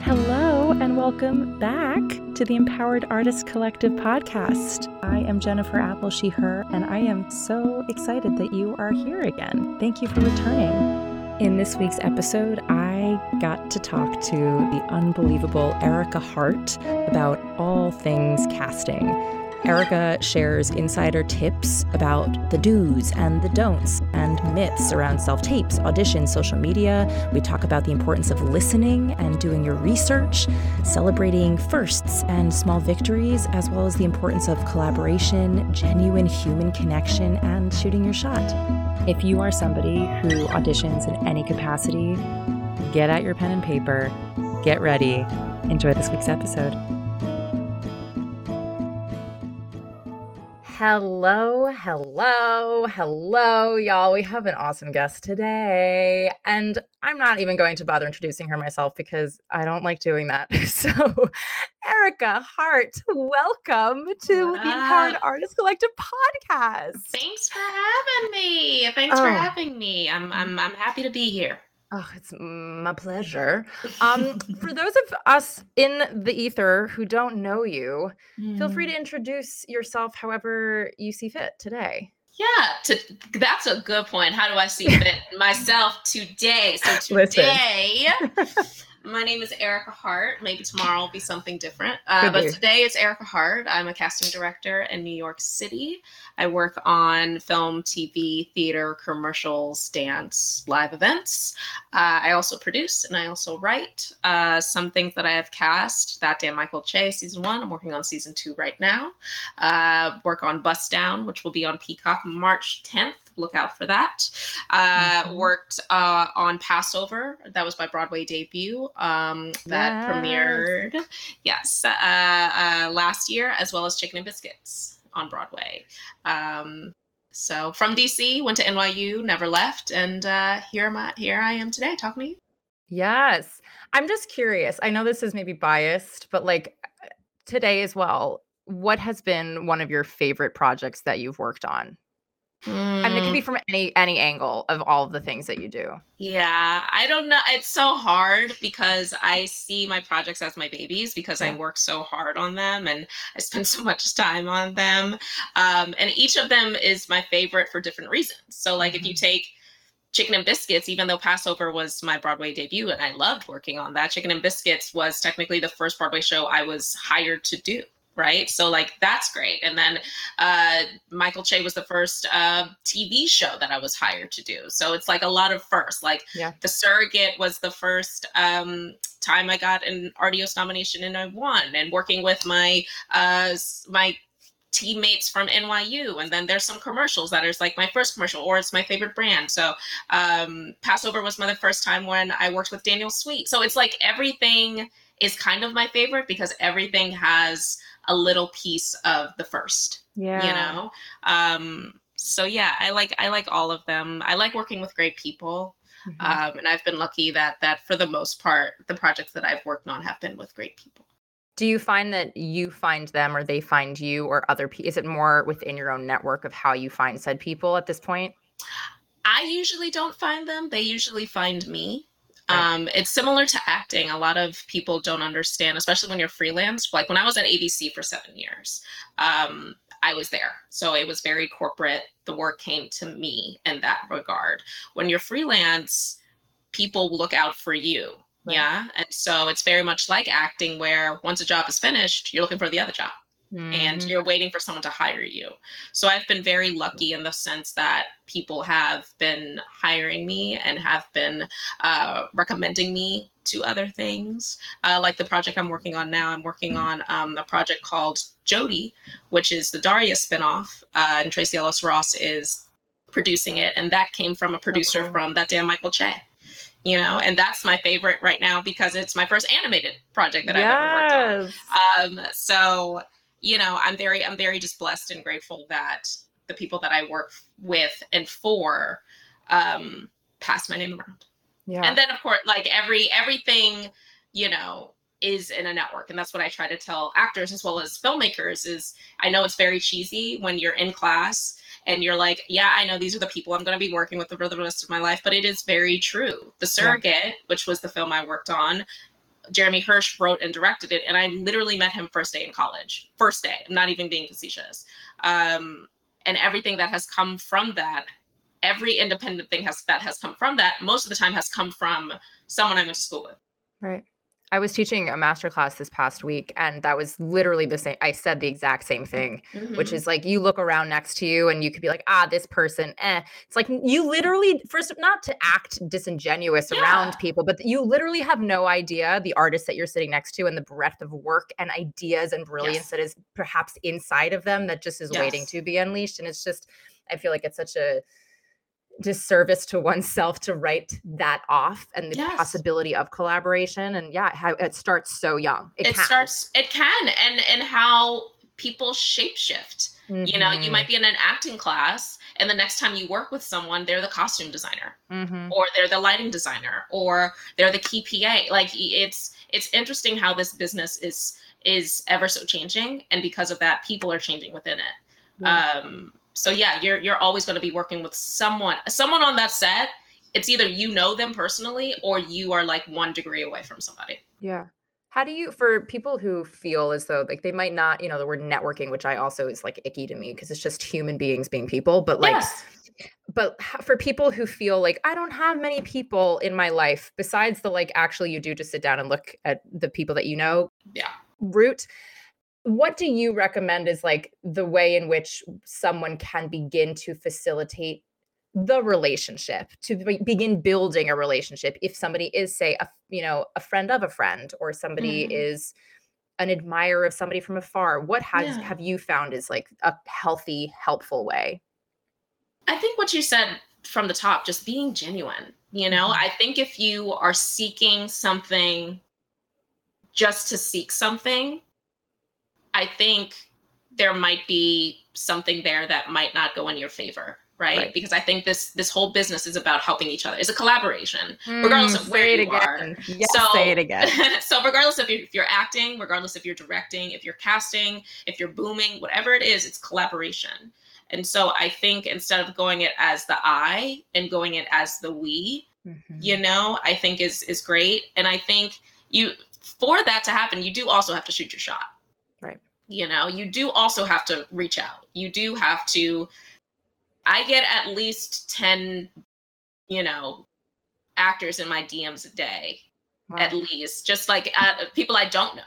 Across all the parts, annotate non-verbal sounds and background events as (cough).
Hello, and welcome back to the Empowered Artist Collective podcast. I am Jennifer Apple, she, her, and I am so excited that you are here again. Thank you for returning. In this week's episode, I got to talk to the unbelievable Erica Hart about all things casting. Erica shares insider tips about the do's and the don'ts and myths around self tapes, auditions, social media. We talk about the importance of listening and doing your research, celebrating firsts and small victories, as well as the importance of collaboration, genuine human connection, and shooting your shot. If you are somebody who auditions in any capacity, get out your pen and paper, get ready, enjoy this week's episode. Hello, hello, hello, y'all. We have an awesome guest today. And I'm not even going to bother introducing her myself because I don't like doing that. (laughs) So, Erica Hart, welcome to the Empowered Artist Collective podcast. Thanks for having me. Thanks oh. for having me. I'm I'm I'm happy to be here. Oh, it's my pleasure. Um, for those of us in the ether who don't know you, mm. feel free to mm. introduce yourself however you see fit today. Yeah, to, that's a good point. How do I see fit (laughs) myself today? So today, (laughs) My name is Erica Hart. Maybe tomorrow will be something different. Uh, but today it's Erica Hart. I'm a casting director in New York City. I work on film, TV, theater, commercials, dance, live events. Uh, I also produce and I also write. Uh, some things that I have cast That Damn Michael Che season one. I'm working on season two right now. Uh, work on Bust Down, which will be on Peacock March 10th look out for that. Uh, mm-hmm. Worked uh, on Pass Over. That was my Broadway debut um, that yes. premiered, yes, uh, uh, last year, as well as Chicken and Biscuits on Broadway. Um, so from DC, went to NYU, never left, and uh, here am I. Here I am today, talking to you. Yes, I'm just curious. I know this is maybe biased, but like today as well. What has been one of your favorite projects that you've worked on? Mm. I mean, it could be mm. from any any angle of all of the things that you do. Yeah, I don't know. It's so hard because I see my projects as my babies because yeah. I work so hard on them and I spend (laughs) so much time on them. Um, and each of them is my favorite for different reasons. So, like, mm-hmm. if you mm-hmm. take Chicken and Biscuits, even though Pass Over was my Broadway debut and I loved working on that, Chicken and Biscuits was technically the first Broadway show I was hired to do right? So like that's great. And then uh, Michael Che was the first uh, TV show that I was hired to do. So it's like a lot of first. Like yeah. The Surrogate was the first um, time I got an Artios nomination and I won. And working with my uh, my teammates from NYU. And then there's some commercials that is like my first commercial or it's my favorite brand. So um, Pass Over was my first time when I worked with Daniel Sweet. So it's like everything is kind of my favorite because everything has a little piece of the first. Yeah. You know? Um, so yeah, I like I like all of them. I like working with great people. Mm-hmm. Um, and I've been lucky that that for the most part, the projects that I've worked on have been with great people. Do you find that you find them or they find you or other people? Is it more within your own network of how you find said people at this point? I usually don't find them. They usually find me. Um, it's similar to acting. A lot of people don't understand, especially when you're freelance. Like when I was at ABC for seven years, um, I was there. So it was very corporate. The work came to me in that regard. When you're freelance, people look out for you. Right. Yeah. And so it's very much like acting, where once a job is finished, you're looking for the other job mm-hmm. and you're waiting for someone to hire you. So I've been very lucky in the sense that people have been hiring me and have been uh, recommending me to other things. Uh, like the project I'm working on now, I'm working on um, a project called Jodie, which is the Daria spinoff, uh, and Tracee Ellis Ross is producing it. And that came from a producer okay. from That Damn Michael Che you know and that's my favorite right now because it's my first animated project that yes. i've ever worked on um, so you know, I'm very, I'm very just blessed and grateful that the people that I work with and for um, pass my name around. Yeah. And then of course, like every everything, you know, is in a network, and that's what I try to tell actors as well as filmmakers. Is I know it's very cheesy when you're in class and you're like, yeah, I know these are the people I'm going to be working with for the rest of my life, but it is very true. The Surrogate, yeah. which was the film I worked on, Jeremy Hersh wrote and directed it, and I literally met him first day in college. First day. I'm not even being facetious. Um, and everything that has come from that, every independent thing has that has come from that, most of the time has come from someone I went to school with. Right. I was teaching a master class this past week, and that was literally the same. I said the exact same thing, mm-hmm. which is like you look around next to you and you could be like, ah, this person, eh. It's like you literally, first, not to act disingenuous yeah. around people, but you literally have no idea the artist that you're sitting next to and the breadth of work and ideas and brilliance yes. that is perhaps inside of them that just is yes. waiting to be unleashed. And it's just, I feel like it's such a, disservice to oneself to write that off and the yes. possibility of collaboration and yeah how it starts so young it, it starts it can and and how people shapeshift mm-hmm. you know you mm-hmm. might be in an acting class and the next time you work with someone they're the costume designer mm-hmm. or they're the lighting designer or they're the key pa like it's it's interesting how this business is is ever so changing and because of that people are changing within it um so yeah, you're you're always going to be working with someone someone on that set. It's either you know them personally or you are like one degree away from somebody. Yeah. How do you for people who feel as though like they might not, you know, the word networking, which I also is like icky to me because it's just human beings being people, but like yes. but for people who feel like I don't have many people in my life besides the like actually you do just sit down and look at the people that you know. Yeah. Route what do you recommend is like the way in which someone can begin to facilitate the relationship to be- begin building a relationship if somebody is say a you know a friend of a friend or somebody mm. is an admirer of somebody from afar what has yeah. have you found is like a healthy helpful way i think what you said from the top just being genuine you know mm. i think if you are seeking something just to seek something I think there might be something there that might not go in your favor. Right? right? Because I think this this whole business is about helping each other. It's a collaboration, mm, regardless of where you again. are. Yes, so, say it again. (laughs) so regardless of if you're acting, regardless if you're directing, if you're casting, if you're booming, whatever it is, it's collaboration. And so I think instead of going it as the I and going it as the we, mm-hmm. you know, I think is is great. And I think you for that to happen, you do also have to shoot your shot you know you do also have to reach out. You do have to i get at least 10 you know actors in my dms a day wow. at least just like at, people i don't know.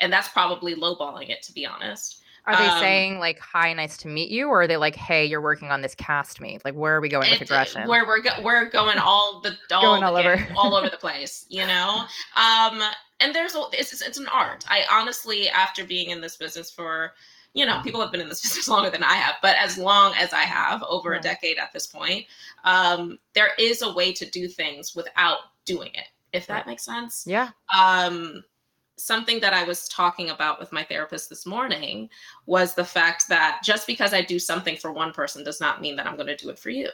And that's probably lowballing it to be honest are they um, saying like hi nice to meet you or are they like hey you're working on this cast me like where are we going with aggression? where we're go- we're going all the all, going all over. all over the place you know? Um and there's a it's, it's an art. I honestly after being in this business for you know people have been in this (laughs) business longer than i have but as long as i have over a decade at this point um, there is a way to do things without doing it if that makes sense. Yeah. Um, something that i was talking about with my therapist this morning was the fact that just because i do something for one person does not mean that i'm going to do it for you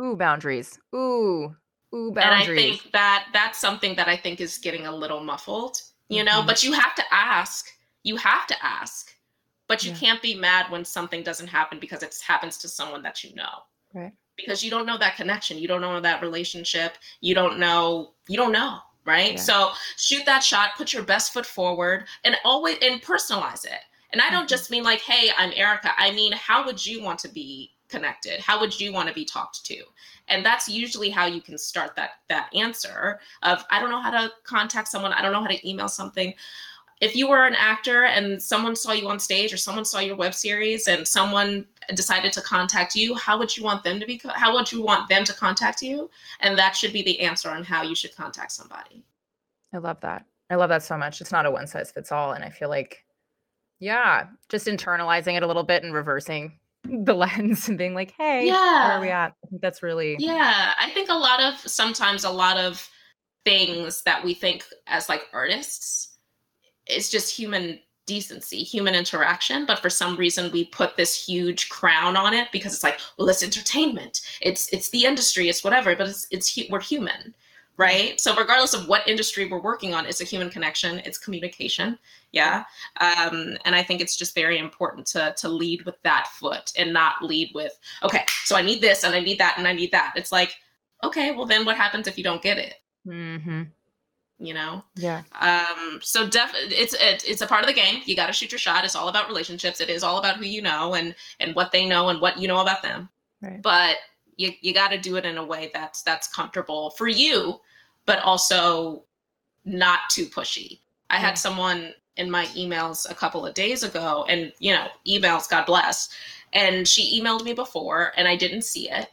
ooh boundaries ooh Ooh, boundaries. And I think that that's something that I think is getting a little muffled, you know, mm-hmm. but you have to ask. You have to ask. But you yeah. can't be mad when something doesn't happen because it happens to someone that you know. Right. Because you don't know that connection. You don't know that relationship. You don't know, you don't know, right? Yeah. So shoot that shot, put your best foot forward and always and personalize it. And I don't mm-hmm. just mean like, hey, I'm Erica. I mean, how would you want to be connected? How would you want to be talked to? And that's usually how you can start that that answer of I don't know how to contact someone, I don't know how to email something. If you were an actor and someone saw you on stage or someone saw your web series and someone decided to contact you, how would you want them to be how would you want them to contact you? And that should be the answer on how you should contact somebody. I love that. I love that so much. It's not a one size fits all and I feel like yeah, just internalizing it a little bit and reversing (laughs) the lens and being like, hey, yeah. where are we at? That's really Yeah. I think a lot of sometimes a lot of things that we think as like artists is just human decency, human interaction. But for some reason we put this huge crown on it because it's like, well, it's entertainment. It's it's the industry, it's whatever, but it's it's we're human right? So regardless of what industry we're working on, it's a human connection, it's communication. Yeah. Um, and I think it's just very important to to lead with that foot and not lead with, okay, so I need this and I need that and I need that. It's like, okay, well then what happens if you don't get it? Mm-hmm. You know? Yeah. Um so def it's it, it's a part of the game you got to shoot your shot. It's all about relationships. It is all about who you know and and what they know and what you know about them. Right. but you you got to do it in a way that's that's comfortable for you but also not too pushy. I had someone in my emails a couple of days ago and you know emails god bless and she emailed me before and i didn't see it.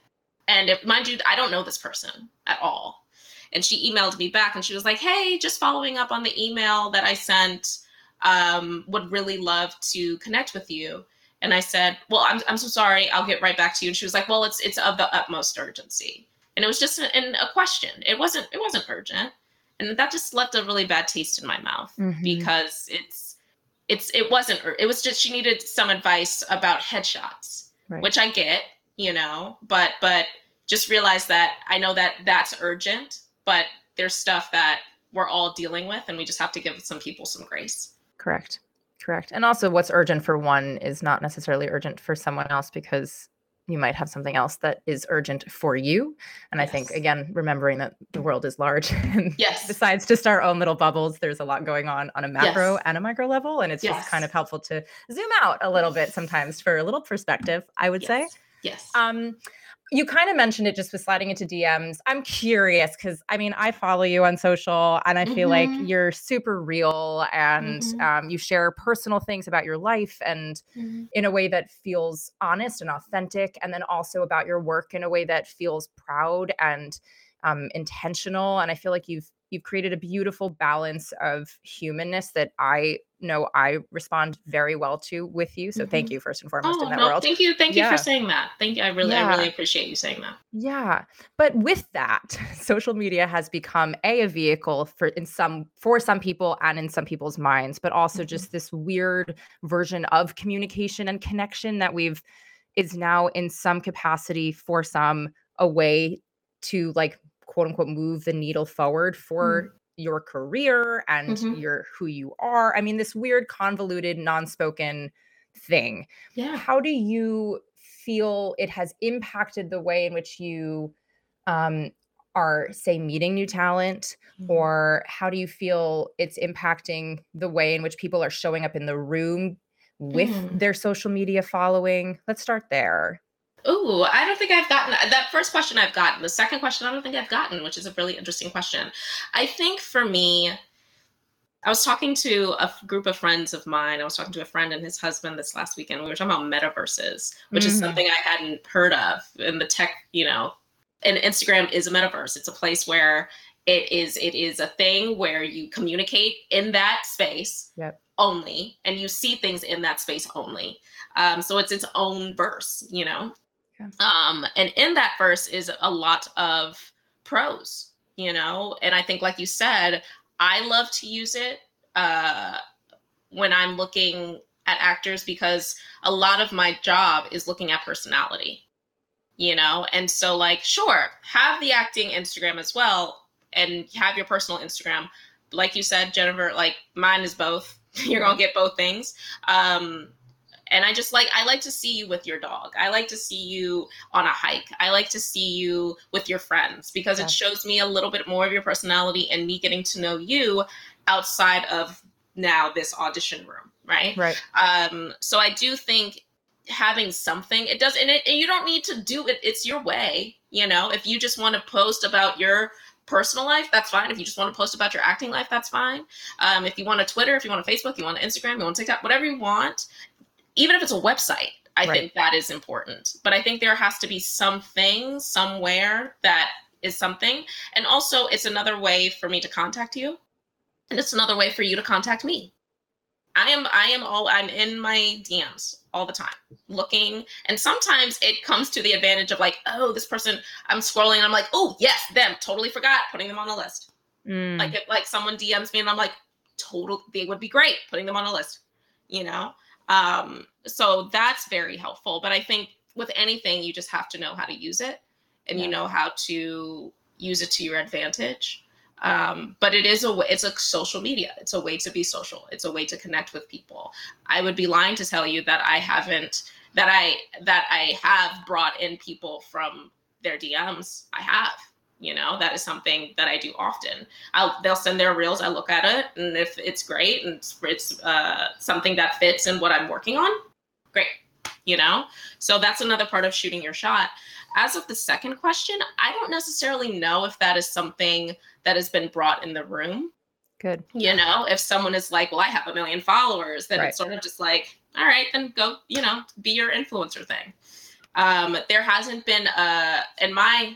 And if, mind you i don't know this person at all and she emailed me back and she was like hey just following up on the email that i sent um, would really love to connect with you. And i said well I'm, I'm so sorry. I'll get right back to you. And she was like well it's it's of the utmost urgency. And it was just a, a question. It wasn't it wasn't urgent. And that just left a really bad taste in my mouth Mhm. because it's it's it wasn't it was just she needed some advice about headshots Right. which i get you know but but just realize that i know that that's urgent but there's stuff that we're all dealing with and we just have to give some people some grace Correct. Correct. And also, what's urgent for one is not necessarily urgent for someone else because you might have something else that is urgent for you. And I think, again, remembering that the world is large (laughs) and yes besides just our own little bubbles, there's a lot going on on a macro Yes. and a micro level. And it's just kind of helpful to zoom out a little bit sometimes for a little perspective, I would say. yes. yes Um, you kind of mentioned it just with sliding into DMs. I'm curious because I mean, I follow you on social and I feel like Mhm. you're super real and Mhm. um, you share personal things about your life and in a way that feels honest and authentic. And then also about your work in a way that feels proud and um, intentional. And I feel like you've you've created a beautiful balance of humanness that I know I respond very well to with you. So thank Mhm. you first and foremost oh in that no world. thank you thank you for saying that thank you i really i really appreciate you saying that Yeah. But with that, (laughs) social media has become a, a vehicle for in some for some people and in some people's minds, but also Mhm. just this weird version of communication and connection that we've is now in some capacity for some a way to like quote unquote move the needle forward for your career and Mhm. your who you are. I mean, this weird, convoluted, non-spoken thing yeah how do you feel it has impacted the way in which you um, are say meeting new talent Mhm. or how do you feel it's impacting the way in which people are showing up in the room with Mm. their social media following let's start there Ooh, I don't think I've gotten that first question I've gotten. The second question I don't think I've gotten, which is a really interesting question. I think for me, I was talking to a group of friends of mine. I was talking to a friend and his husband this last weekend. We were talking about metaverses, which is Mhm. something I hadn't heard of in the tech, you know. And Instagram is a metaverse. It's a place where it is it is a thing where you communicate in that space Yep. only and you see things in that space only. Um, so it's its own verse, you know. Um, and in that verse is a lot of prose, you know. And I think, like you said, I love to use it uh, when I'm looking at actors because a lot of my job is looking at personality, you know. And so, like, sure, have the acting Instagram as well, and have your personal Instagram. Like you said, Jennifer, like mine is both. (laughs) You're gonna get both things. Um, and I just like I like to see you with your dog. I like to see you on a hike. I like to see you with your friends because it shows me a little bit more of your personality and me getting to know you outside of now this audition room, right? right Um, so I do think having something it does and, it, and you don't need to do it it's your way you know if you just want to post about your personal life that's fine if you just want to post about your acting life that's fine um, if you want a twitter if you want a facebook you want an instagram you want tiktok whatever you want even if it's a website i Right. think that is important. But i think there has to be something somewhere that is something. And also it's another way for me to contact you. And it's another way for you to contact me. I am I am all I'm in my DMs all the time looking. And sometimes it comes to the advantage of like oh this person I'm scrolling and I'm like oh yes them. Totally forgot putting them on a list. Mm, like if like someone DMs me and I'm like total they would be great putting them on a list you know um so that's very helpful but I think with anything you just have to know how to use it and Yeah. you know how to use it to your advantage. Um, but it is a way it's a social media. It's a way to be social. It's a way to connect with people. I would be lying to tell you that i haven't that i that i have brought in people from their dms i have You know, that is something that I do often. I'll they'll send their reels, I look at it, and if it's great and it's, it's uh, something that fits in what I'm working on, great. You know, so that's another part of shooting your shot. As of the second question, I don't necessarily know if that is something that has been brought in the room. Good. You know, if someone is like, well, I have a million followers, then Right. it's sort of just like, all right, then go, you know, be your influencer thing. Um, there hasn't been a in my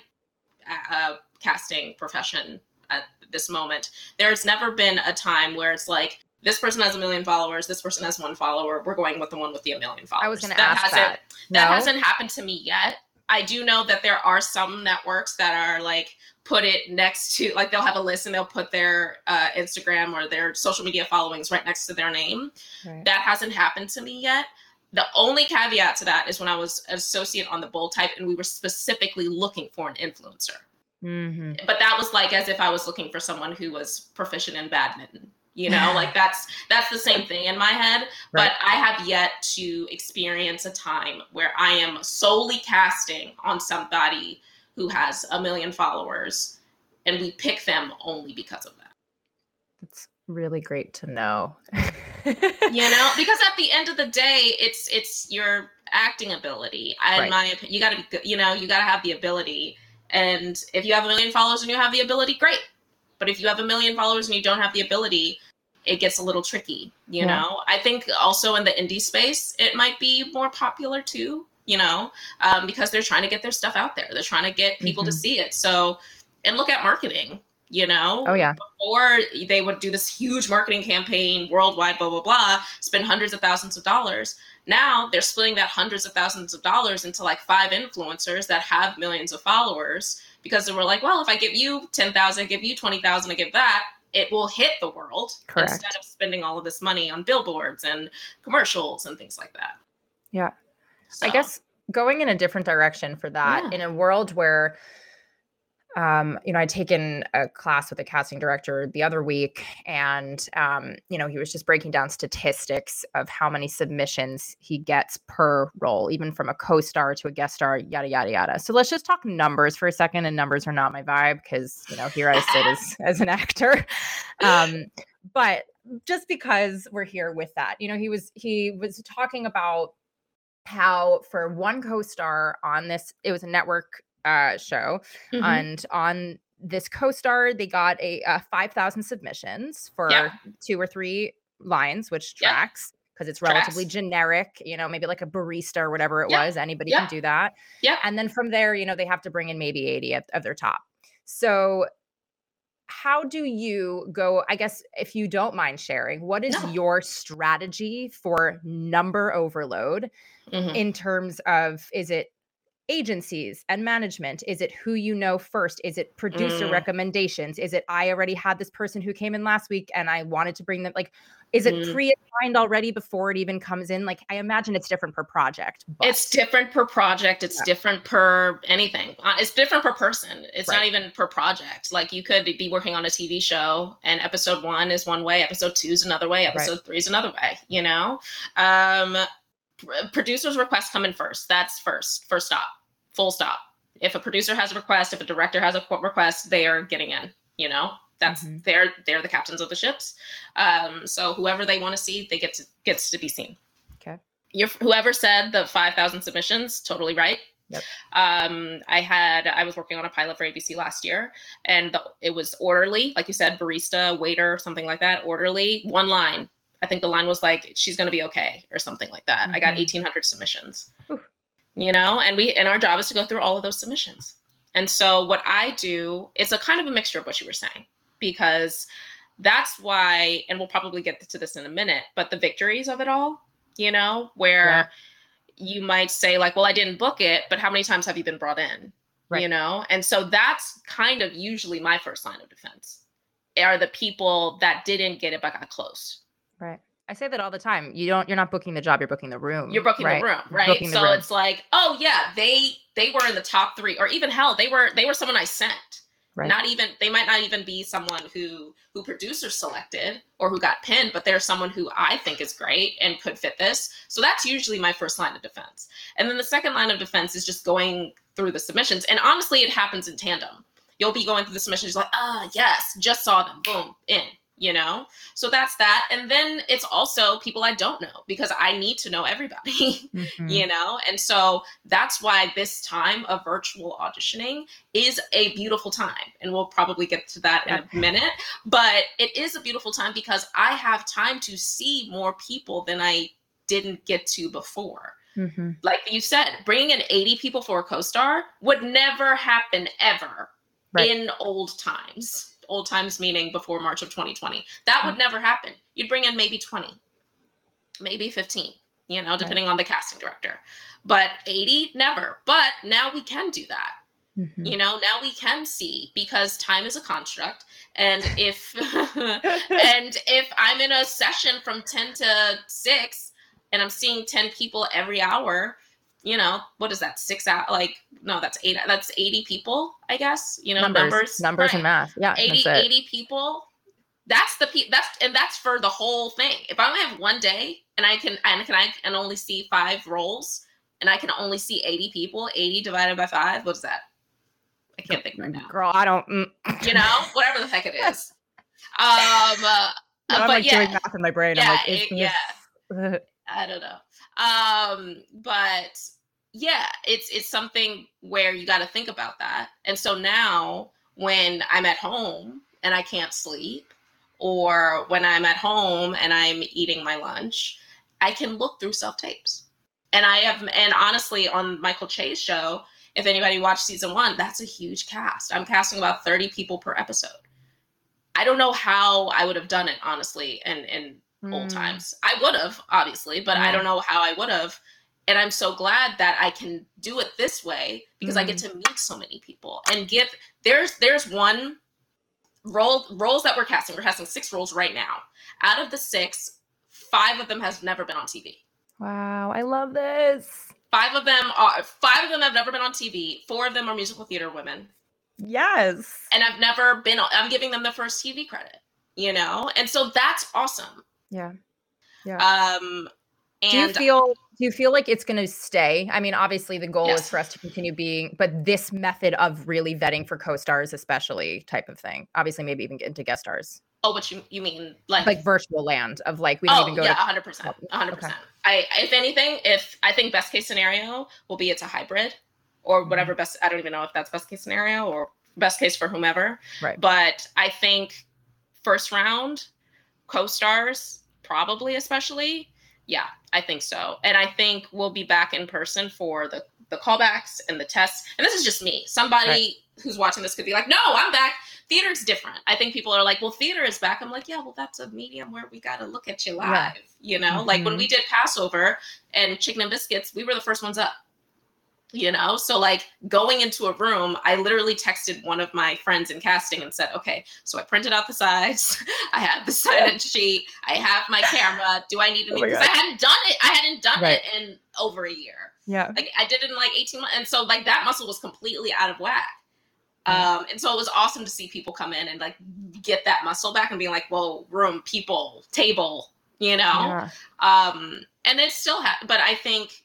uh, casting profession at this moment, there's never been a time where it's like this person has a million followers, this person has one follower. We're going with the one with the a million followers. I was going to ask hasn't that. that No? hasn't happened to me yet. I do know that there are some networks that are like put it next to like they'll have a list and they'll put their uh, Instagram or their social media followings right next to their name. Right. That hasn't happened to me yet. The only caveat to that is when I was an associate on the Bold Type and we were specifically looking for an influencer. hmm But that was like as if I was looking for someone who was proficient in badminton. You know, (laughs) like that's that's the same thing in my head. Right. But I have yet to experience a time where I am solely casting on somebody who has a million followers and we pick them only because of that. Really great to know. (laughs) You know, because at the end of the day, it's it's your acting ability. In Right. my opinion, you got to be, good- you know, you got to have the ability. And if you have a million followers and you have the ability, great. But if you have a million followers and you don't have the ability, it gets a little tricky. You Yeah. know, I think also in the indie space, it might be more popular too. You know, um, because they're trying to get their stuff out there. They're trying to get people to Mhm. see it. So, and look at marketing. You know, Oh yeah. or they would do this huge marketing campaign worldwide, blah, blah, blah, spend hundreds of thousands of dollars. Now they're splitting that hundreds of thousands of dollars into like five influencers that have millions of followers because they were like, well, if I give you 10,000, I give you 20,000, I give that, it will hit the world Correct. instead of spending all of this money on billboards and commercials and things like that. Yeah. I guess going in a different direction for that Yeah. in a world where um, you know, I'd taken a class with a casting director the other week, and um, you know, he was just breaking down statistics of how many submissions he gets per role, even from a co-star to a guest star, yada yada yada. So let's just talk numbers for a second. And numbers are not my vibe because you know, here I sit as as an actor. (laughs) Um, but just because we're here with that, you know, he was he was talking about how for one co-star on this, it was a network uh, show, Mhm. and on this co-star, they got a uh, five thousand submissions for Yep. two or three lines, which tracks because it's relatively Tracks. generic. You know, maybe like a barista or whatever it Yep. was. Anybody can do that. Yeah. And then from there, you know, they have to bring in maybe eighty of, of their top. So how do you go i guess if you don't mind sharing what is No. your strategy for number overload Mhm. in terms of is it agencies and management is it who you know first is it producer Mm. recommendations is it i already had this person who came in last week and i wanted to bring them like is it Mm. pre-assigned already before it even comes in like i imagine it's different per project but It's different per project. It's Yeah. different per anything. Uh, It's different per person. It's not even per project. Like you could be working on a TV show, and episode one is one way, episode two is another way, episode three is another way. You know, um, producers' requests come in first. That's first. First stop. Full stop. If a producer has a request, if a director has a request, they are getting in. You know, that's Mhm. they're they're the captains of the ships. Um, so whoever they want to see, they get to gets to be seen your whoever said the 5000 submissions totally right Yep. um i had i was working on a pilot for abc last year and the, it was orderly like you said barista waiter something like that orderly one line i think the line was like she's going to be okay or something like that i got Mhm. 1800 submissions Oof. you know and we and our job is to go through all of those submissions and so what i do it's a kind of a mixture of what you were saying because that's why and we'll probably get to this in a minute but the victories of it all you know where Yeah. you might say like well i didn't book it but how many times have you been brought in Right. you know and so that's kind of usually my first line of defense are the people that didn't get it but got close right. I say that all the time. You don't you're not booking the job you're booking the room you're booking right? the room right? the so room. it's like oh yeah they they were in the top three or even hell they were they were someone i sent. Right. not even they might not even be someone who who producers selected or who got pinned but they're someone who i think is great and could fit this. So that's usually my first line of defense. And then the second line of defense is just going through the submissions. And honestly it happens in tandem. You'll be going through the submissions like, ah, yes, just saw them, boom, in, you know? So that's that. And then it's also people I don't know because I need to know everybody, (laughs) mm-hmm. you know? And so that's why this time of virtual auditioning is a beautiful time. And we'll probably get to that in a minute. But it is a beautiful time because I have time to see more people than I didn't get to before. Mm-hmm. Like you said, bringing in 80 people for a co star would never happen ever right. in old times. Old times meaning before March of 2020. That would never happen. You'd bring in maybe 20, maybe 15, you know, depending right. on the casting director. But 80, never. But now we can do that. Mm-hmm. You know, now we can see because time is a construct. And if (laughs) (laughs) and if I'm in a session from 10 to 6 and I'm seeing 10 people every hour, you know, what is that? Six out like no, that's eight that's 80 people, I guess. You know, numbers numbers, numbers right. and math. Yeah. 80, 80 people. That's the pe- that's and that's for the whole thing. If I only have one day and I can and can I can only see five roles and I can only see 80 people, 80 divided by five, what's that? I can't think right now. Girl, I don't mm. you know, whatever the heck it is. Um uh, no, I'm like yeah. doing math in my brain. Yeah, I'm like, it, yeah. (laughs) I don't know. Um, but yeah, it's it's something where you got to think about that. And so now when I'm at home and I can't sleep, or when I'm at home and I'm eating my lunch, I can look through self tapes. And I have, and honestly, on Michael Che's show, if anybody watched season one, that's a huge cast. I'm casting about 30 people per episode. I don't know how I would have done it, honestly, and and mm. old times. I would have, obviously, but I don't know how I would have. And I'm so glad that I can do it this way because mm. I get mm. to meet so many people and give there's there's one role roles that we're casting. We're casting six roles right now. Out of the six, five of them has never been on TV. Wow, I love this. Five of them are five of them have never been on TV. Four of them are musical theater women. Yes. And I've never been I'm giving them the first TV credit, you know? And so that's awesome. Yeah. Yeah. Um, and do you feel do you feel like it's going to stay? I mean, obviously the goal yes. is for us to continue being, but this method of really vetting for co-stars, especially type of thing. Obviously, maybe even get into guest stars. Oh, what you you mean like like virtual land of like we don't oh, even go yeah, hundred percent, hundred percent. I if anything, if I think best case scenario will be it's a hybrid or mm-hmm. whatever best. I don't even know if that's best case scenario or best case for whomever. Right. But I think first round co-stars probably especially yeah i think so and i think we'll be back in person for the the callbacks and the tests and this is just me somebody right. who's watching this could be like no i'm back theater's different i think people are like well theater is back i'm like yeah well that's a medium where we got to look at you live right. you know mm-hmm. like when we mm-hmm. did passover and chicken and biscuits we were the first ones up you know? So like going into a room i literally texted one of my friends in casting and said okay so i printed out the sides (laughs) i have the sign sheet i have my camera do i need to oh because i hadn't done it i hadn't done right. it in over a year. Yeah. Like i did it in like 18 months and so like that muscle was completely out of whack. Um and so it was awesome to see people come in and like get that muscle back and being like whoa room people table you know? Yeah. um and it still ha- but i think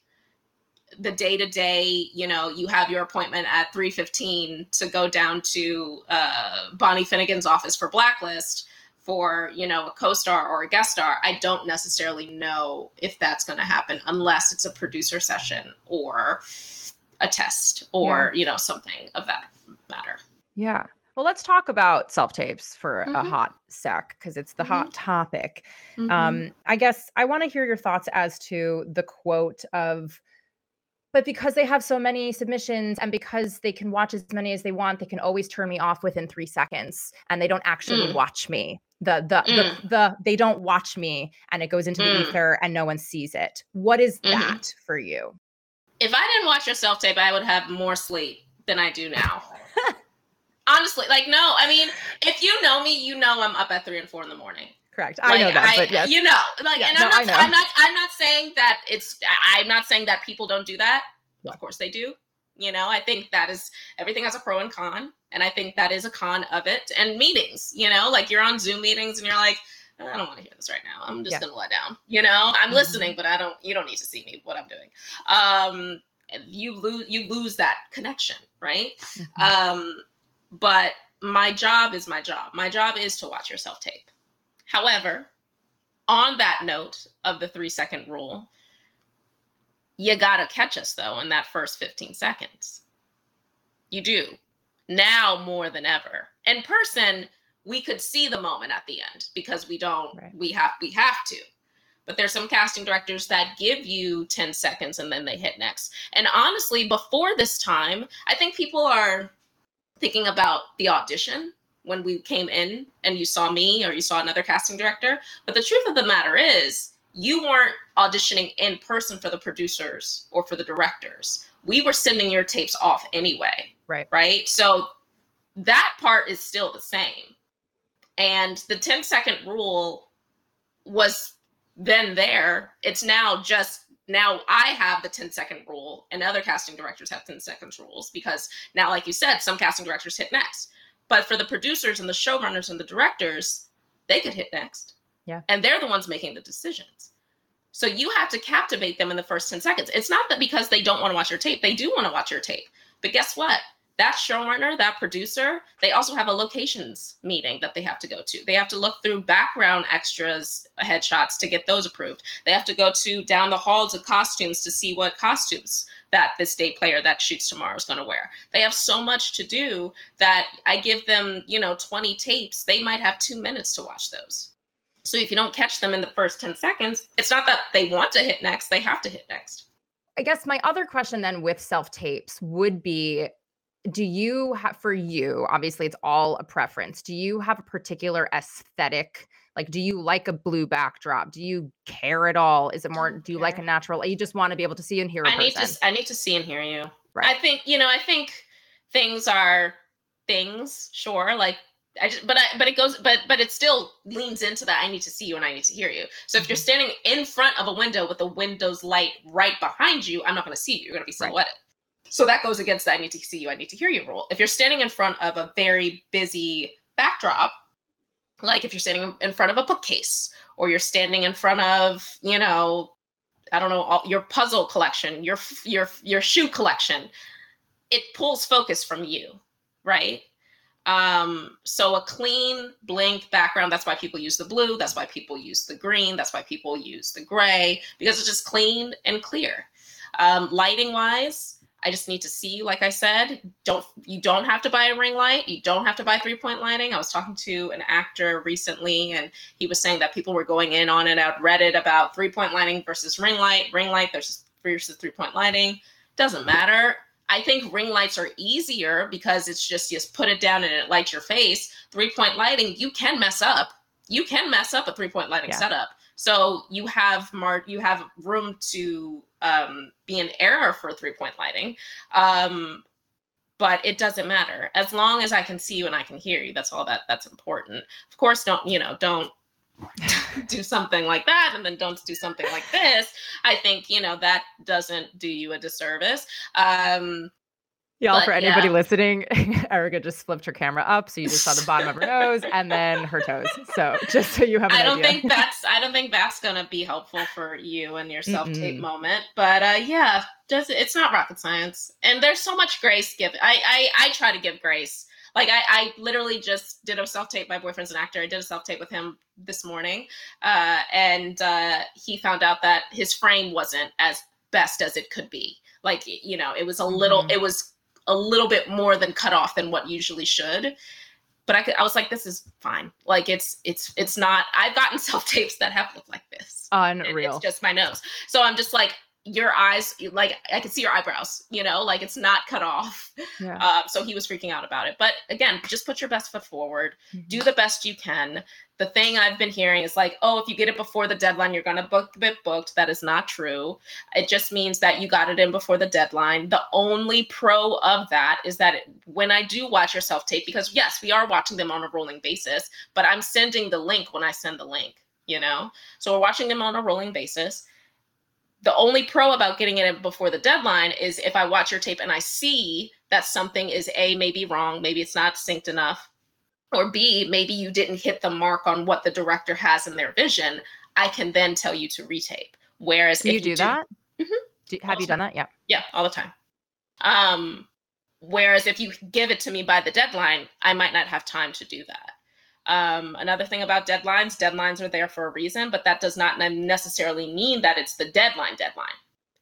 the day to day, you know, you have your appointment at 3:15 to go down to uh, Bonnie Finnegan's office for Blacklist for, you know, a co-star or a guest star. I don't necessarily know if that's going to happen unless it's a producer session or a test or, yeah. you know, something of that matter. Yeah. Well, let's talk about self tapes for mm-hmm. a hot sec because it's the mm-hmm. hot topic. Mm-hmm. Um, I guess I want to hear your thoughts as to the quote of but because they have so many submissions and because they can watch as many as they want they can always turn me off within three seconds and they don't actually mm. watch me the the, mm. the the they don't watch me and it goes into mm. the ether and no one sees it what is mm-hmm. that for you if i didn't watch your self tape i would have more sleep than i do now (laughs) honestly like no i mean if you know me you know i'm up at three and four in the morning correct. I know that, I, but yes. You know, like, yeah, and I'm, not, I'm not, I'm not saying that it's, I'm not saying that people don't do that. Yeah. Of course they do. You know, I think that is everything has a pro and con, and I think that is a con of it. And meetings, you know, like you're on Zoom meetings and you're like, I don't want to hear this right now. I'm just yeah. gonna let down. You know, I'm mm-hmm. listening, but I don't. You don't need to see me what I'm doing. Um, you lose you lose that connection, right? Mm-hmm. Um, but my job is my job. My job is to watch yourself tape. However, on that note of the three second rule, you got to catch us though in that first 15 seconds. You do. Now more than ever. In person, we could see the moment at the end because we don't right. we have we have to. But there's some casting directors that give you 10 seconds and then they hit next. And honestly, before this time, I think people are thinking about the audition when we came in and you saw me or you saw another casting director. But the truth of the matter is, you weren't auditioning in person for the producers or for the directors. We were sending your tapes off anyway. Right. Right. So that part is still the same. And the 10 second rule was then there. It's now just now I have the 10 second rule and other casting directors have 10 seconds rules because now, like you said, some casting directors hit next. But for the producers and the showrunners and the directors, they could hit next. Yeah. And they're the ones making the decisions. So you have to captivate them in the first 10 seconds. It's not that because they don't want to watch your tape, they do want to watch your tape. But guess what? that showrunner, that producer, they also have a locations meeting that they have to go to. They have to look through background extras, headshots to get those approved. They have to go to down the hall to costumes to see what costumes that this day player that shoots tomorrow is going to wear. They have so much to do that I give them, you know, 20 tapes. They might have two minutes to watch those. So if you don't catch them in the first 10 seconds, it's not that they want to hit next, they have to hit next. I guess my other question then with self tapes would be do you have for you obviously it's all a preference do you have a particular aesthetic like do you like a blue backdrop do you care at all is it more do you care. like a natural you just want to be able to see and hear I need to I need to see and hear you right I think you know I think things are things sure like I just, but I, but it goes, but, but it still leans into that. I need to see you and I need to hear you. So if you're mm-hmm. standing in front of a window with the window's light right behind you, I'm not going to see you. You're going to be silhouetted. Right. So that goes against the I need to see you, I need to hear you rule. If you're standing in front of a very busy backdrop, like if you're standing in front of a bookcase or you're standing in front of, you know, I don't know, all, your puzzle collection, your your your shoe collection, it pulls focus from you, right? Um, so a clean blank background, that's why people use the blue, that's why people use the green, that's why people use the gray, because it's just clean and clear. Um, lighting wise, I just need to see you. Like I said, don't you don't have to buy a ring light. You don't have to buy three point lighting. I was talking to an actor recently, and he was saying that people were going in on it at Reddit about three point lighting versus ring light, ring light versus versus three point lighting. Doesn't matter. I think ring lights are easier because it's just just put it down and it lights your face. Three point lighting, you can mess up. You can mess up a three point lighting yeah. setup. So you have mar- you have room to um, be an error for three point lighting. Um, but it doesn't matter as long as I can see you and I can hear you. That's all that that's important. Of course, don't you know? Don't (laughs) do something like that and then don't do something like this. I think you know that doesn't do you a disservice. Um, Y'all, for anybody yeah. listening, (laughs) Erica just flipped her camera up, so you just saw the bottom of her nose and then her toes. So (laughs) just so you have, I don't idea. think that's I don't think that's gonna be helpful for you and your self tape moment. But uh, yeah, does it's not rocket science, and there's so much grace given. I I, I try to give grace. Like I, I literally just did a self tape. My boyfriend's an actor. I did a self tape with him this morning, uh, and uh, he found out that his frame wasn't as best as it could be. Like you know, it was a little. Mm-hmm. It was a little bit more than cut off than what usually should but I could, I was like, this is fine. Like it's, it's, it's not, I've gotten (laughs) self tapes that have looked like this. Unreal. It's just my nose. So I'm just like, your eyes, like I can see your eyebrows, you know, like it's not cut off. Yeah. Uh, so he was freaking out about it. But again, just put your best foot forward, mm-hmm. do the best you can the thing I've been hearing is like, oh, if you get it before the deadline, you're going to book it booked. That is not true. It just means that you got it in before the deadline. The only pro of that is that it, when I do watch your self tape, because yes, we are watching them on a rolling basis, but I'm sending the link when I send the link, you know? So we're watching them on a rolling basis. The only pro about getting it in before the deadline is if I watch your tape and I see that something is A, maybe wrong, maybe it's not synced enough or B, maybe you didn't hit the mark on what the director has in their vision, I can then tell you to retape. Whereas do you do, you do that? Mm-hmm, do, have you done that? Yeah. Yeah, all the time. Um, whereas if you give it to me by the deadline, I might not have time to do that. Um, another thing about deadlines, deadlines are there for a reason, but that does not necessarily mean that it's the deadline deadline.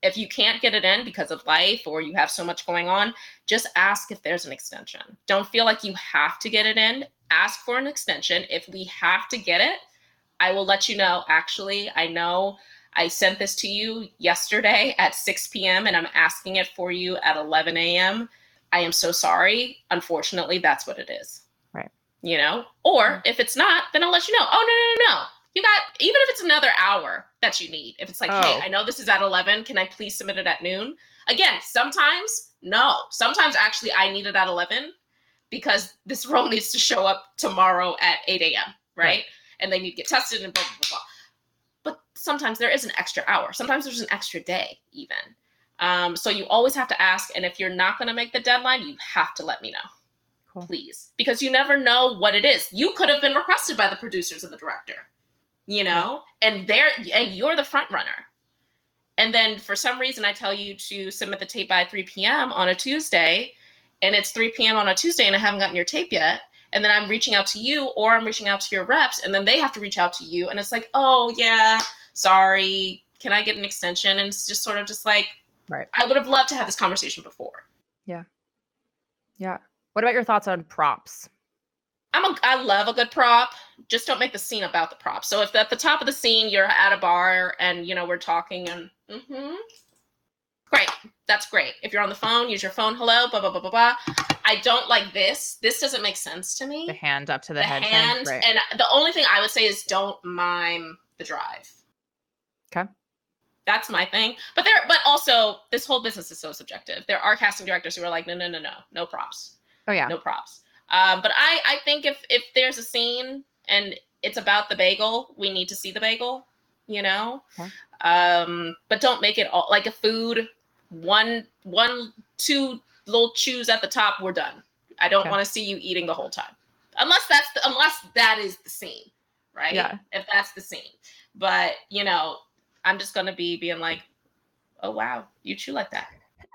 If you can't get it in because of life or you have so much going on, just ask if there's an extension. Don't feel like you have to get it in. Ask for an extension. If we have to get it, I will let you know. Actually, I know I sent this to you yesterday at 6 p.m. and I'm asking it for you at 11 a.m. I am so sorry. Unfortunately, that's what it is Right. you know? Or if it's not, then I'll let you know. Oh, no, no, no, no. You got, even if it's another hour that you need, if it's like, oh. hey, I know this is at 11, can I please submit it at noon? Again, sometimes, no. Sometimes actually I need it at 11 because this (laughs) role needs to show up tomorrow at 8 a.m., right? right? And they need to get tested and blah, blah, blah, blah. But sometimes there is an extra hour. Sometimes there's an extra day, even. Um, so you always have to ask. And if you're not going to make the deadline, you have to let me know cool. please, because you never know what it is. You could have been requested by the producers and the director, you know, and they're and you're the front runner. And then for some reason, I tell you to submit the tape by 3 p.m. on a Tuesday, and it's 3 p.m. on a Tuesday, and I haven't gotten your tape yet. And then I'm reaching out to you, or I'm reaching out to your reps, and then they have to reach out to you, and it's like, oh yeah, sorry, can I get an extension? And it's just sort of just like, right. I would have loved to have this conversation before. Yeah. Yeah. What about your thoughts on props? I'm a, I love a good prop. Just don't make the scene about the prop. So if at the top of the scene you're at a bar and you know we're talking and mm-hmm, great, that's great. If you're on the phone, use your phone. Hello, blah blah blah blah blah. I don't like this. This doesn't make sense to me. The hand up to the, the head. Hand, right. and the only thing I would say is don't mime the drive. Okay. That's my thing. But there, but also this whole business is so subjective. There are casting directors who are like, no, no, no, no, no props Oh yeah. No props. Um, but I I think if if there's a scene and it's about the bagel, we need to see the bagel. You know. Okay. Um, but don't make it all like a food. One one two little chews at the top. We're done. I don't okay. want to see you eating the whole time, unless that's the, unless that is the scene, right? Yeah. If that's the scene, but you know, I'm just gonna be being like, oh wow, you chew like that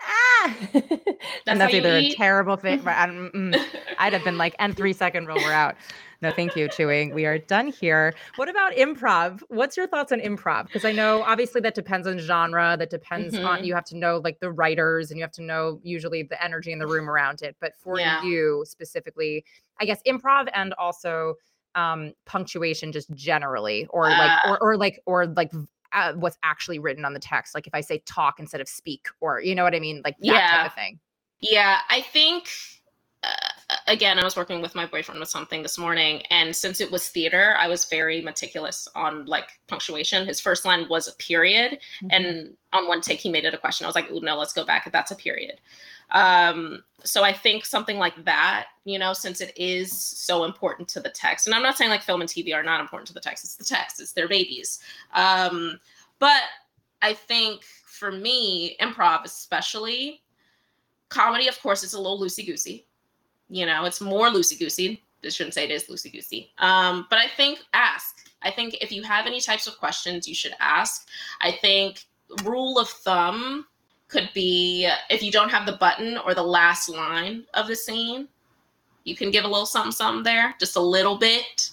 ah! (laughs) That's and that's either a terrible thing (laughs) mm, i'd have been like and three second roll we're out. No thank you chewing we are done here. What about improv? What's your thoughts on improv? Because i know obviously that depends on genre that depends mm-hmm. on you have to know like the writers and you have to know usually the energy in the room around it. But for yeah. you specifically i guess improv and also um punctuation just generally or uh, like or, or like or like uh, what's actually written on the text. Like if I say talk instead of speak, or you know what I mean, like that yeah. type of thing. Yeah, I think. Uh, again, I was working with my boyfriend with something this morning, and since it was theater, I was very meticulous on like punctuation. His first line was a period, mm-hmm. and on one take he made it a question. I was like, "Ooh, no, let's go back. That's a period." Um, so I think something like that, you know, since it is so important to the text, and I'm not saying like film and TV are not important to the text, it's the text, it's their babies. Um, but I think for me, improv especially, comedy, of course, is a little loosey goosey. You know, it's more loosey goosey. I shouldn't say it is loosey goosey. Um, but I think ask. I think if you have any types of questions, you should ask. I think rule of thumb could be if you don't have the button or the last line of the scene, you can give a little something something there, just a little bit.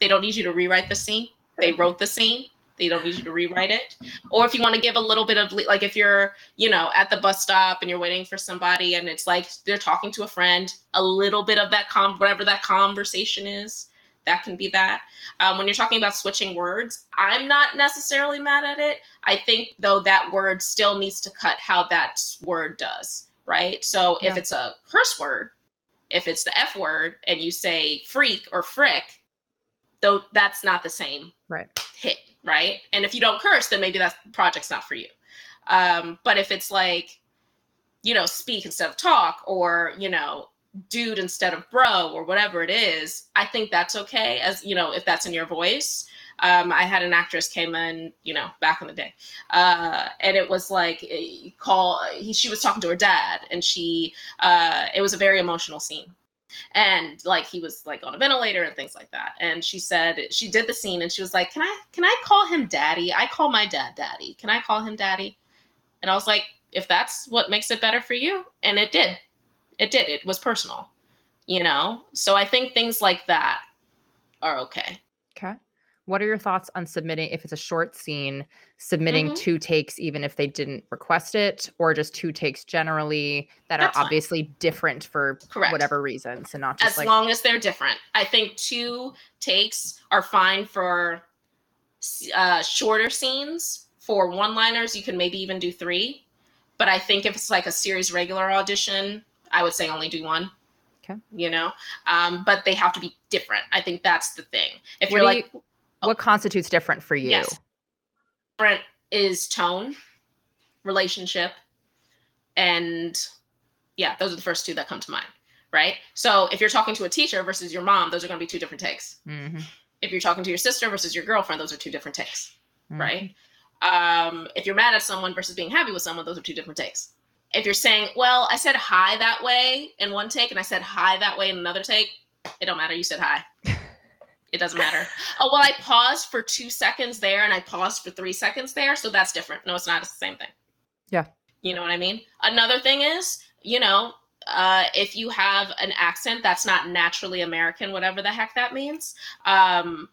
They don't need you to rewrite the scene. They wrote the scene. They don't need you to rewrite it. Or if you want to give a little bit of like if you're, you know, at the bus stop and you're waiting for somebody and it's like they're talking to a friend, a little bit of that com whatever that conversation is that can be that. Um, when you're talking about switching words, I'm not necessarily mad at it. I think though that word still needs to cut how that word does, right? So yeah. if it's a curse word, if it's the F word, and you say freak or frick, though that's not the same right hit, right? And if you don't curse, then maybe that project's not for you. Um, but if it's like, you know, speak instead of talk, or you know, dude instead of bro or whatever it is i think that's okay as you know if that's in your voice um, i had an actress came in you know back in the day uh, and it was like eh, call he, she was talking to her dad and she uh, it was a very emotional scene and like he was like on a ventilator and things like that and she said she did the scene and she was like can i can i call him daddy i call my dad daddy can i call him daddy and i was like if that's what makes it better for you and it did It did. It was personal, you know? So I think things like that are okay. Okay. What are your thoughts on submitting if it's a short scene, submitting Mhm. two takes even if they didn't request it, or just two takes generally that That's are fine. obviously different for Correct. whatever reasons and not just as like long as they're different. I think two takes are fine for uh, shorter scenes. For one liners, you can maybe even do three. But I think if it's like a series regular audition, I would say only do one. Okay. You know, um, but they have to be different. I think that's the thing. If What you're do like, what constitutes different for you? yes, different is tone, relationship, and yeah, those are the first two that come to mind. Right. So if you're talking to a teacher versus your mom, those are going to be two different takes. Mhm, if you're talking to your sister versus your girlfriend, those are two different takes, mhm. right? Um, if you're mad at someone versus being happy with someone, those are two different takes. If you're saying, "Well, I said hi that way in one take, and I said hi that way in another take," it don't matter. You said hi. (laughs) It doesn't matter. Oh well, I paused for two seconds there, and I paused for three seconds there, so that's different. No, it's not. It's the same thing. Yeah. You know what I mean? Another thing is, you know, uh, if you have an accent that's not naturally American, whatever the heck that means, um,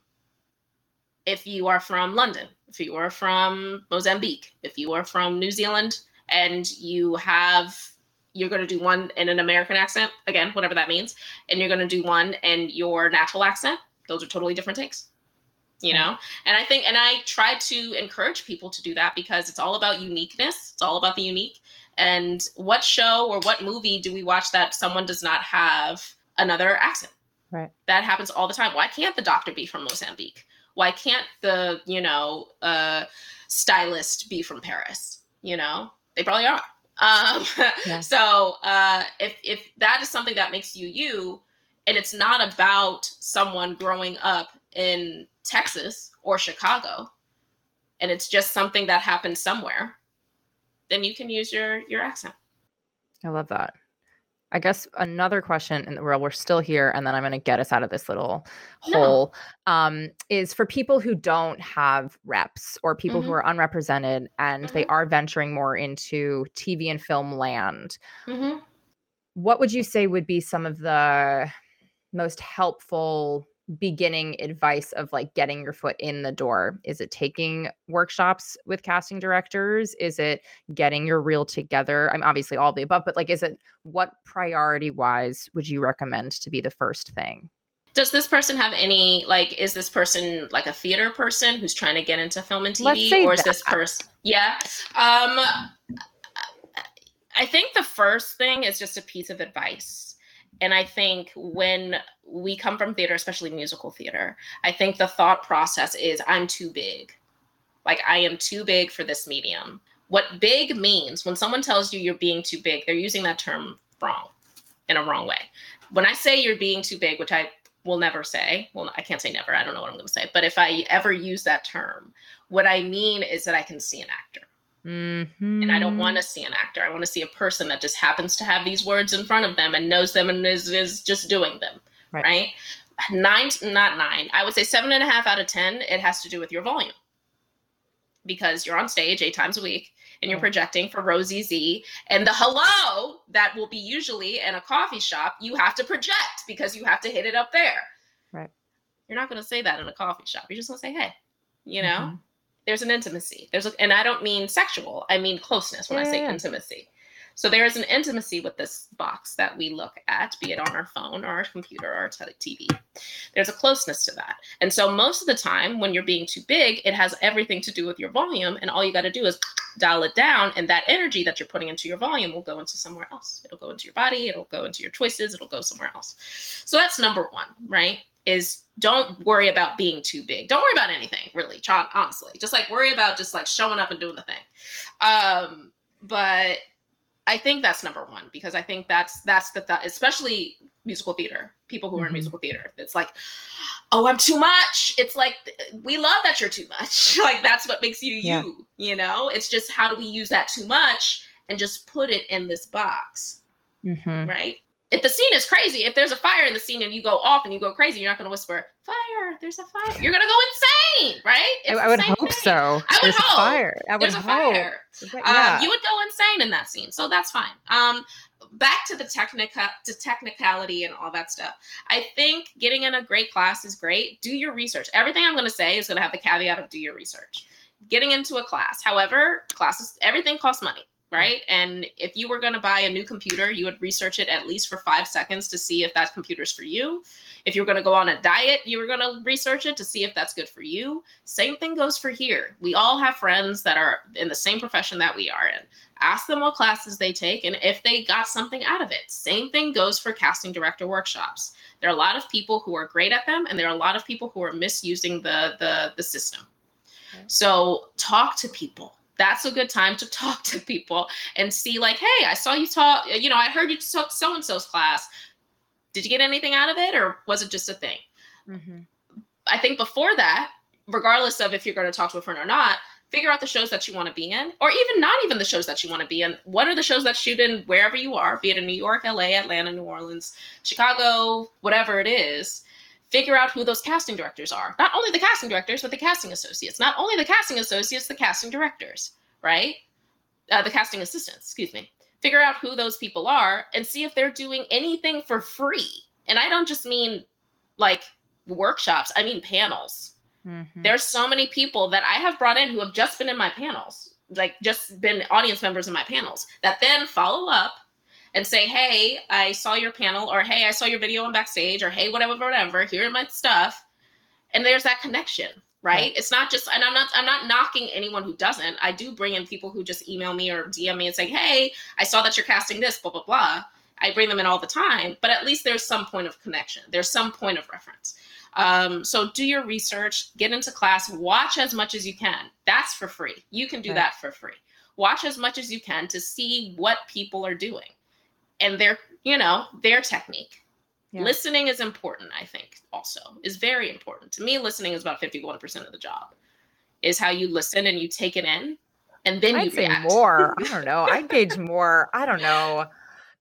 if you are from London, if you are from Mozambique, if you are from New Zealand, and you have you're going to do one in an American accent, again, whatever that means, and you're going to do one in your natural accent, those are totally different takes. You know? And I think, and I try to encourage people to do that because it's all about uniqueness. It's all about the unique. And what show or what movie do we watch that someone does not have another accent? Right. That happens all the time. Why can't the doctor be from Mozambique? Why can't the, you know, uh, stylist be from Paris? You know, they probably are. Um, (laughs) Yeah. So uh, if if that is something that makes you you, and it's not about someone growing up in Texas or Chicago, and it's just something that happened somewhere, then you can use your your accent. I love that. I guess another question, and well, we're still here, and then I'm going to get us out of this little No. hole. Um, is for people who don't have reps or people who Mhm. are unrepresented and they Mhm. are venturing more into TV and film land. Mm-hmm. What would you say would be some of the most helpful beginning advice of like getting your foot in the door? Is it taking workshops with casting directors? Is it getting your reel together? I'm obviously all the above, but like, is it what priority wise would you recommend to be the first thing? Does this person have any like? Is this person like a theater person who's trying to get into film and Let's TV, say or is this that. person? Yeah. Um, I think the first thing is just a piece of advice. And I think when we come from theater, especially musical theater, I think the thought process is I'm too big. Like I am too big for this medium. What big means when someone tells you you're being too big, they're using that term wrong in a wrong way. When I say you're being too big, which I will never say, well, I can't say never, I don't know what I'm going to say, but if I ever use that term, what I mean is that I can see an actor Mm-hmm. and I don't want to see an actor. I want to see a person that just happens to have these words in front of them and knows them and is, is just doing them. Right. Right. Nine, not nine. I would say seven and a half out of 10. It has to do with your volume because you're on stage eight times a week and you're projecting for Rosie Z. And the hello that will be usually in a coffee shop, you have to project because you have to hit it up there. Right. You're not going to say that in a coffee shop. You're just going to say, hey, you know? Mhm. There's an intimacy. There's a, and I don't mean sexual. I mean closeness when I say yeah, yeah. intimacy. So there is an intimacy with this box that we look at, be it on our phone or our computer or our TV. There's a closeness to that. And so most of the time when you're being too big, it has everything to do with your volume and all you got to do is dial it down and that energy that you're putting into your volume will go into somewhere else. It'll go into your body, it'll go into your choices, it'll go somewhere else. So that's number 1, right? Is don't worry about being too big. Don't worry about anything, really, honestly. Just like worry about just like showing up and doing the thing. Um, but I think that's number one because I think that's that's the th- especially musical theater, people who are in Mhm. musical theater. It's like, oh, I'm too much. It's like we love that you're too much. (laughs) like that's what makes you Yeah. you. You know, it's just how do we use that too much and just put it in this box Mhm. right? If the scene is crazy, if there's a fire in the scene and you go off and you go crazy, you're not going to whisper, "Fire! There's a fire!" You're going to go insane, right? I, I would hope thing. so. I would There's hope. a fire. I would There's a hope. fire. Yeah. Um, you would go insane in that scene, so that's fine. Um, back to the technica to technicality and all that stuff. I think getting in a great class is great. Do your research. Everything I'm going to say is going to have the caveat of do your research. Getting into a class, however, classes everything costs money right? And if you were going to buy a new computer, you would research it at least for five seconds to see if that computer's for you. If you were going to go on a diet, you were going to research it to see if that's good for you. Same thing goes for here. We all have friends that are in the same profession that we are in. Ask them what classes they take and if they got something out of it. Same thing goes for casting director workshops. There are a lot of people who are great at them, and there are a lot of people who are misusing the the, the system. Okay. So talk to people that's a good time to (laughs) talk to people and see like hey i saw you talk you know i heard you took so and so's class. Did you get anything out of it or was it just a thing? Mm-hmm. i think before that regardless of if you're going to talk to a friend or not figure out the shows that you want to be in or even not even the shows that you want to be in. What are the shows that shoot in wherever you are be it in new york la atlanta new orleans chicago whatever it is figure out who those casting directors are. Not only the casting directors, but the casting associates. Not only the casting associates, the casting directors, right? Uh, the casting assistants, excuse me. Figure out who those people are and see if they're doing anything for free. And I don't just mean like workshops, I mean panels. Mm-hmm. There's so many people that I have brought in who have just been in my panels, like just been audience members in my panels, that then follow up and say, hey, I saw your panel, or hey, I saw your video on backstage, or hey, whatever, whatever, here are my stuff. And there's that connection, right? It's not just, and I'm not, I'm not knocking anyone who doesn't. I do bring in people who just email me or DM me and say, hey, I saw that you're casting this, blah, blah, blah. I bring them in all the time, but at least there's some point of connection. There's some point of reference. Um, so do your research, get into class, watch as much as you can. That's for free. You can do right. that for free. Watch as much as you can to see what people are doing and their you know their technique. Yeah. listening is important i think also is very important. To me listening is about 51% of the job is how you listen and you take it in and then I'd you say react. more. (laughs) I don't know. I gauge more. I don't know.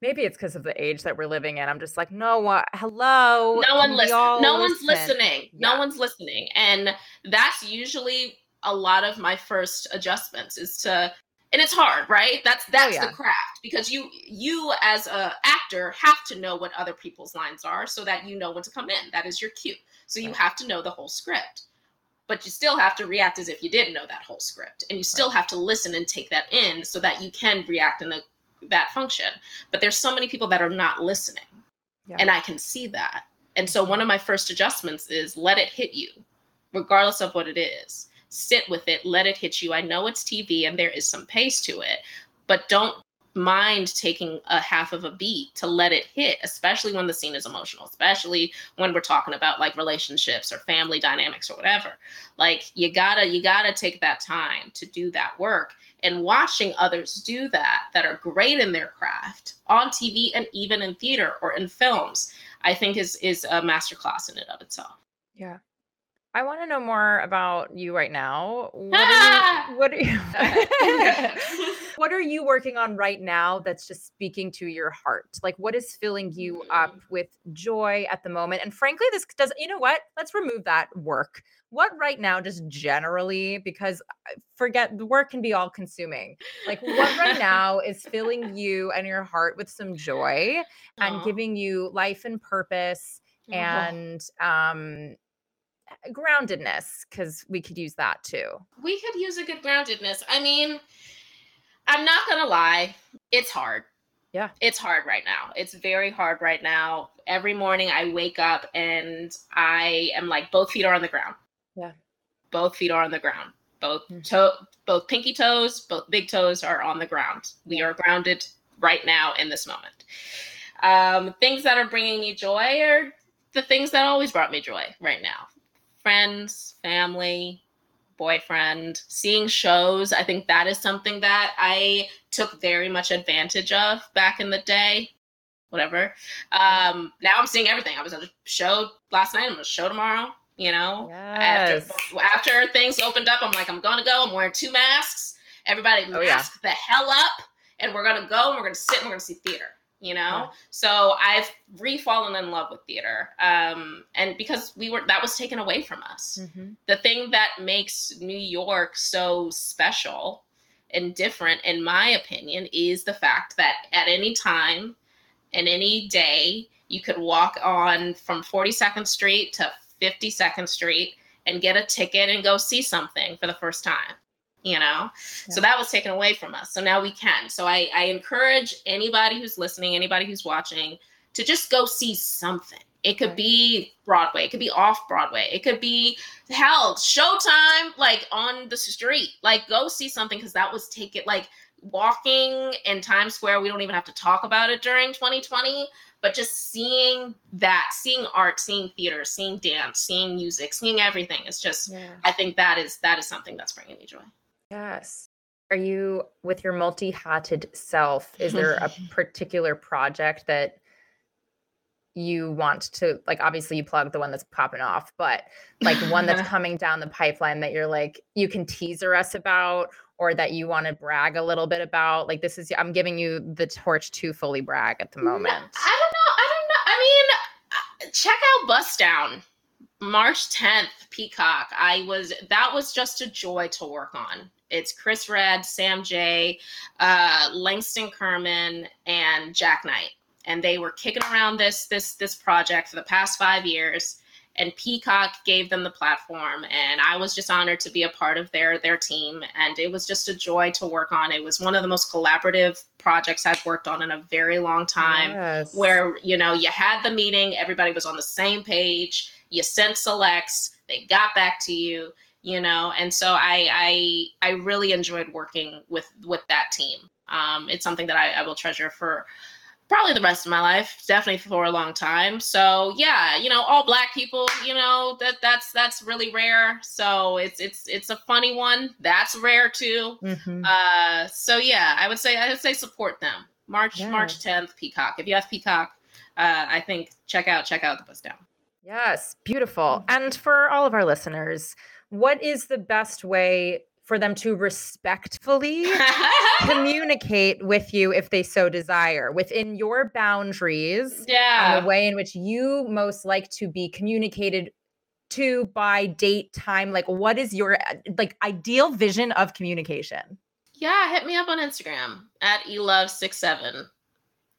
Maybe it's because of the age that we're living in. I'm just like no what hello no one listen. no listen? one's listening yeah. no one's listening. And that's usually a lot of my first adjustments is to and it's hard right? That's oh, that's oh, yeah. the craft because you you as a actor have to know what other people's lines are so that you know when to come in. That is your cue. So you right. have to know the whole script but you still have to react as if you didn't know that whole script. And you still right. have to listen and take that in so that you can react in a, that function. But there's so many people that are not listening. Yeah. and i can see that. And so mm-hmm. one of my first adjustments is let it hit you regardless of what it is sit with it, let it hit you. I know it's TV and there is some pace to it, but don't mind taking a half of a beat to let it hit, especially when the scene is emotional, especially when we're talking about like relationships or family dynamics or whatever. Like you gotta, you gotta take that time to do that work. And watching others do that, that are great in their craft on TV and even in theater or in films, I think is is a masterclass in and of itself. Yeah. I want to know more about you right now. What are you, (laughs) what are you, (laughs) (laughs) what are you working on right now that's just speaking to your heart? Like what is filling you up mm. with joy at the moment? And frankly, this does you know what? Let's remove that work. What right now just generally because forget the work can be all consuming. Like what right now is filling you and your heart with some joy and Aww. giving you life and purpose and um groundedness because we could use that too. We could use a good groundedness. I mean, I'm not gonna lie, it's hard. Yeah. It's hard right now. It's very hard right now. Every morning I wake up and I am like both feet are on the ground. Yeah. Both feet are on the ground. Both mm-hmm. toe both pinky toes, both big toes are on the ground. We are grounded right now in this moment. Um, things that are bringing me joy are the things that always brought me joy right now friends, family, boyfriend, seeing shows. I think that is something that I took very much advantage of back in the day. Whatever. Um, now I'm seeing everything. I was at a show last night. I'm gonna show tomorrow. You know, yes. after after things opened up, I'm like, I'm gonna go. I'm wearing two masks. Everybody mask oh, yeah. the hell up, and we're gonna go and we're gonna sit and we're gonna see theater you know yeah. so i've re-fallen in love with theater um, and because we were that was taken away from us mm-hmm. the thing that makes new york so special and different in my opinion is the fact that at any time and any day, you could walk on from 42nd Street to 52nd Street and get a ticket and go see something for the first time you know? Yeah. so that was taken away from us. So now we can. So I, I encourage anybody who's listening anybody who's watching to just go see something. It could be broadway. It could be off broadway. It could be hell showtime like on the street. Like go see something because that was taken like walking in times square we don't even have to talk about it during 2020 but just seeing that seeing art seeing theater seeing dance seeing music seeing everything is just yeah. i think that is that is something that's bringing me joy yes. Are you with your multi-hatted self is there a (laughs) particular project that you want to like obviously you plug the one that's popping off but like one that's (laughs) coming down the pipeline that you're like you can teaser us about or that you want to brag a little bit about? Like this is i'm giving you the torch to fully brag at the moment i don't know i don't know i mean uh, check out bust down march 10th peacock. I was that was just a joy to work on it's chris redd Sam Jay, uh, langston kerman and Jak Knight and they were kicking around this this this project for the past five years and Peacock gave them the platform and I was just honored to be a part of their their team and it was just a joy to work on. It was one of the most collaborative projects I've worked on in a very long time yes. where you know you had the meeting, everybody was on the same page, you sent selects, they got back to you, you know, and so I I I really enjoyed working with with that team. Um, it's something that I, I will treasure for probably the rest of my life definitely for a long time. So yeah you know all black people you know that that's that's really rare. So it's it's it's a funny one. That's rare too. Mm-hmm. uh so yeah i would say i would say support them. March yeah. march 10th peacock. If you have peacock uh i think check out check out the bust down. Yes beautiful. And for all of our listeners what is the best way for them to respectfully (laughs) communicate with you if they so desire? Within your boundaries yeah the way in which you most like to be communicated to by date time like what is your uh, like ideal vision of communication? Yeah hit me up on instagram at elove67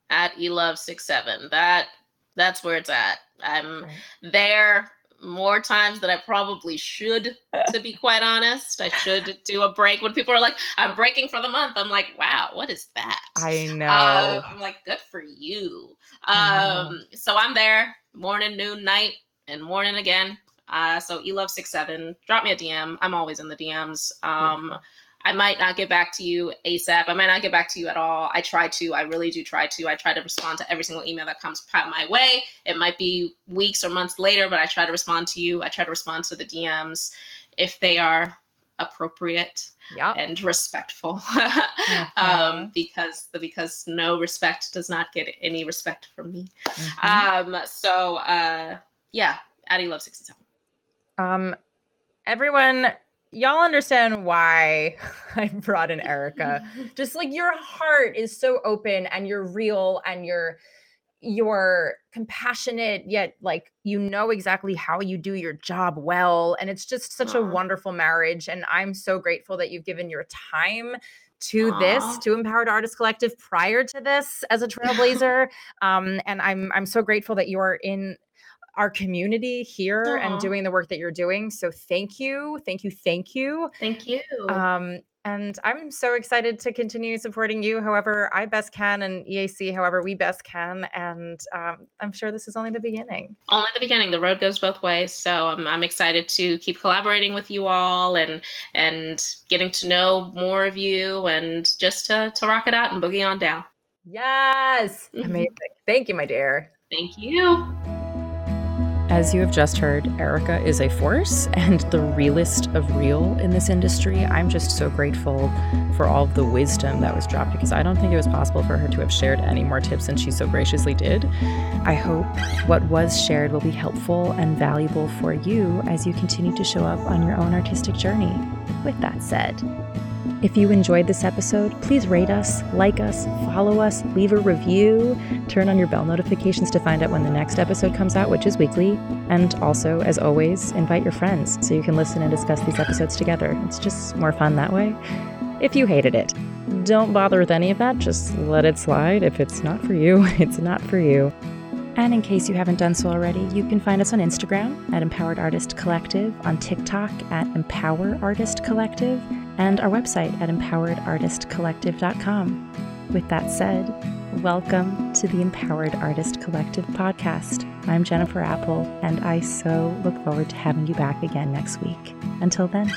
at elove67 that that's where it's at. I'm there more times than I probably should, (laughs) to be quite honest. I should do a break when people are like, I'm breaking for the month. I'm like, wow, what is that? I know. Uh, I'm like, good for you. Um, so I'm there morning, noon, night, and morning again. Uh, so elove67, drop me a DM. I'm always in the DMs. Um, I might not get back to you ASAP. I might not get back to you at all. I try to. I really do try to. I try to respond to every single email that comes my way. It might be weeks or months later, but I try to respond to you. I try to respond to the DMs if they are appropriate yep. and respectful. (laughs) mm-hmm. um, because because no respect does not get any respect from me. Mm-hmm. Um, so uh, yeah, Addie Love 67. Um, everyone y'all understand why (laughs) I brought in Erica. (laughs) Just like your heart is so open and you're real and you're you're compassionate yet like you know exactly how you do your job well and it's just such Aww. a wonderful marriage and I'm so grateful that you've given your time to Aww. this to empowered artist collective prior to this as a (laughs) trailblazer um, and i'm i'm so grateful that you're in our community here Aww. and doing the work that you're doing. So thank you. Thank you. Thank you. Thank you. Um, and I'm so excited to continue supporting you however I best can and EAC however we best can. And um, I'm sure this is only the beginning. Only the beginning. The road goes both ways. So I'm, I'm excited to keep collaborating with you all and and getting to know more of you and just to, to rock it out and boogie on down. Yes. Amazing. Thank you, my dear. Thank you. As you have just heard, Erica is a force and the realest of real in this industry. I'm just so grateful for all of the wisdom that was dropped because I don't think it was possible for her to have shared any more tips than she so graciously did. I hope what was shared will be helpful and valuable for you as you continue to show up on your own artistic journey. With that said, if you enjoyed this episode, please rate us, like us, follow us, leave a review, turn on your bell notifications to find out when the next episode comes out, which is weekly. And also, as always, invite your friends so you can listen and discuss these episodes together. It's just more fun that way. If you hated it, don't bother with any of that. Just let it slide. If it's not for you, (laughs) it's not for you. And in case you haven't done so already, you can find us on Instagram at Empowered Artist Collective, on TikTok at Empower Artist Collective, and our website at empoweredartistcollective.com. With that said, welcome to the Empowered Artist Collective podcast. I'm Jennifer Apple, and I so look forward to having you back again next week. Until then.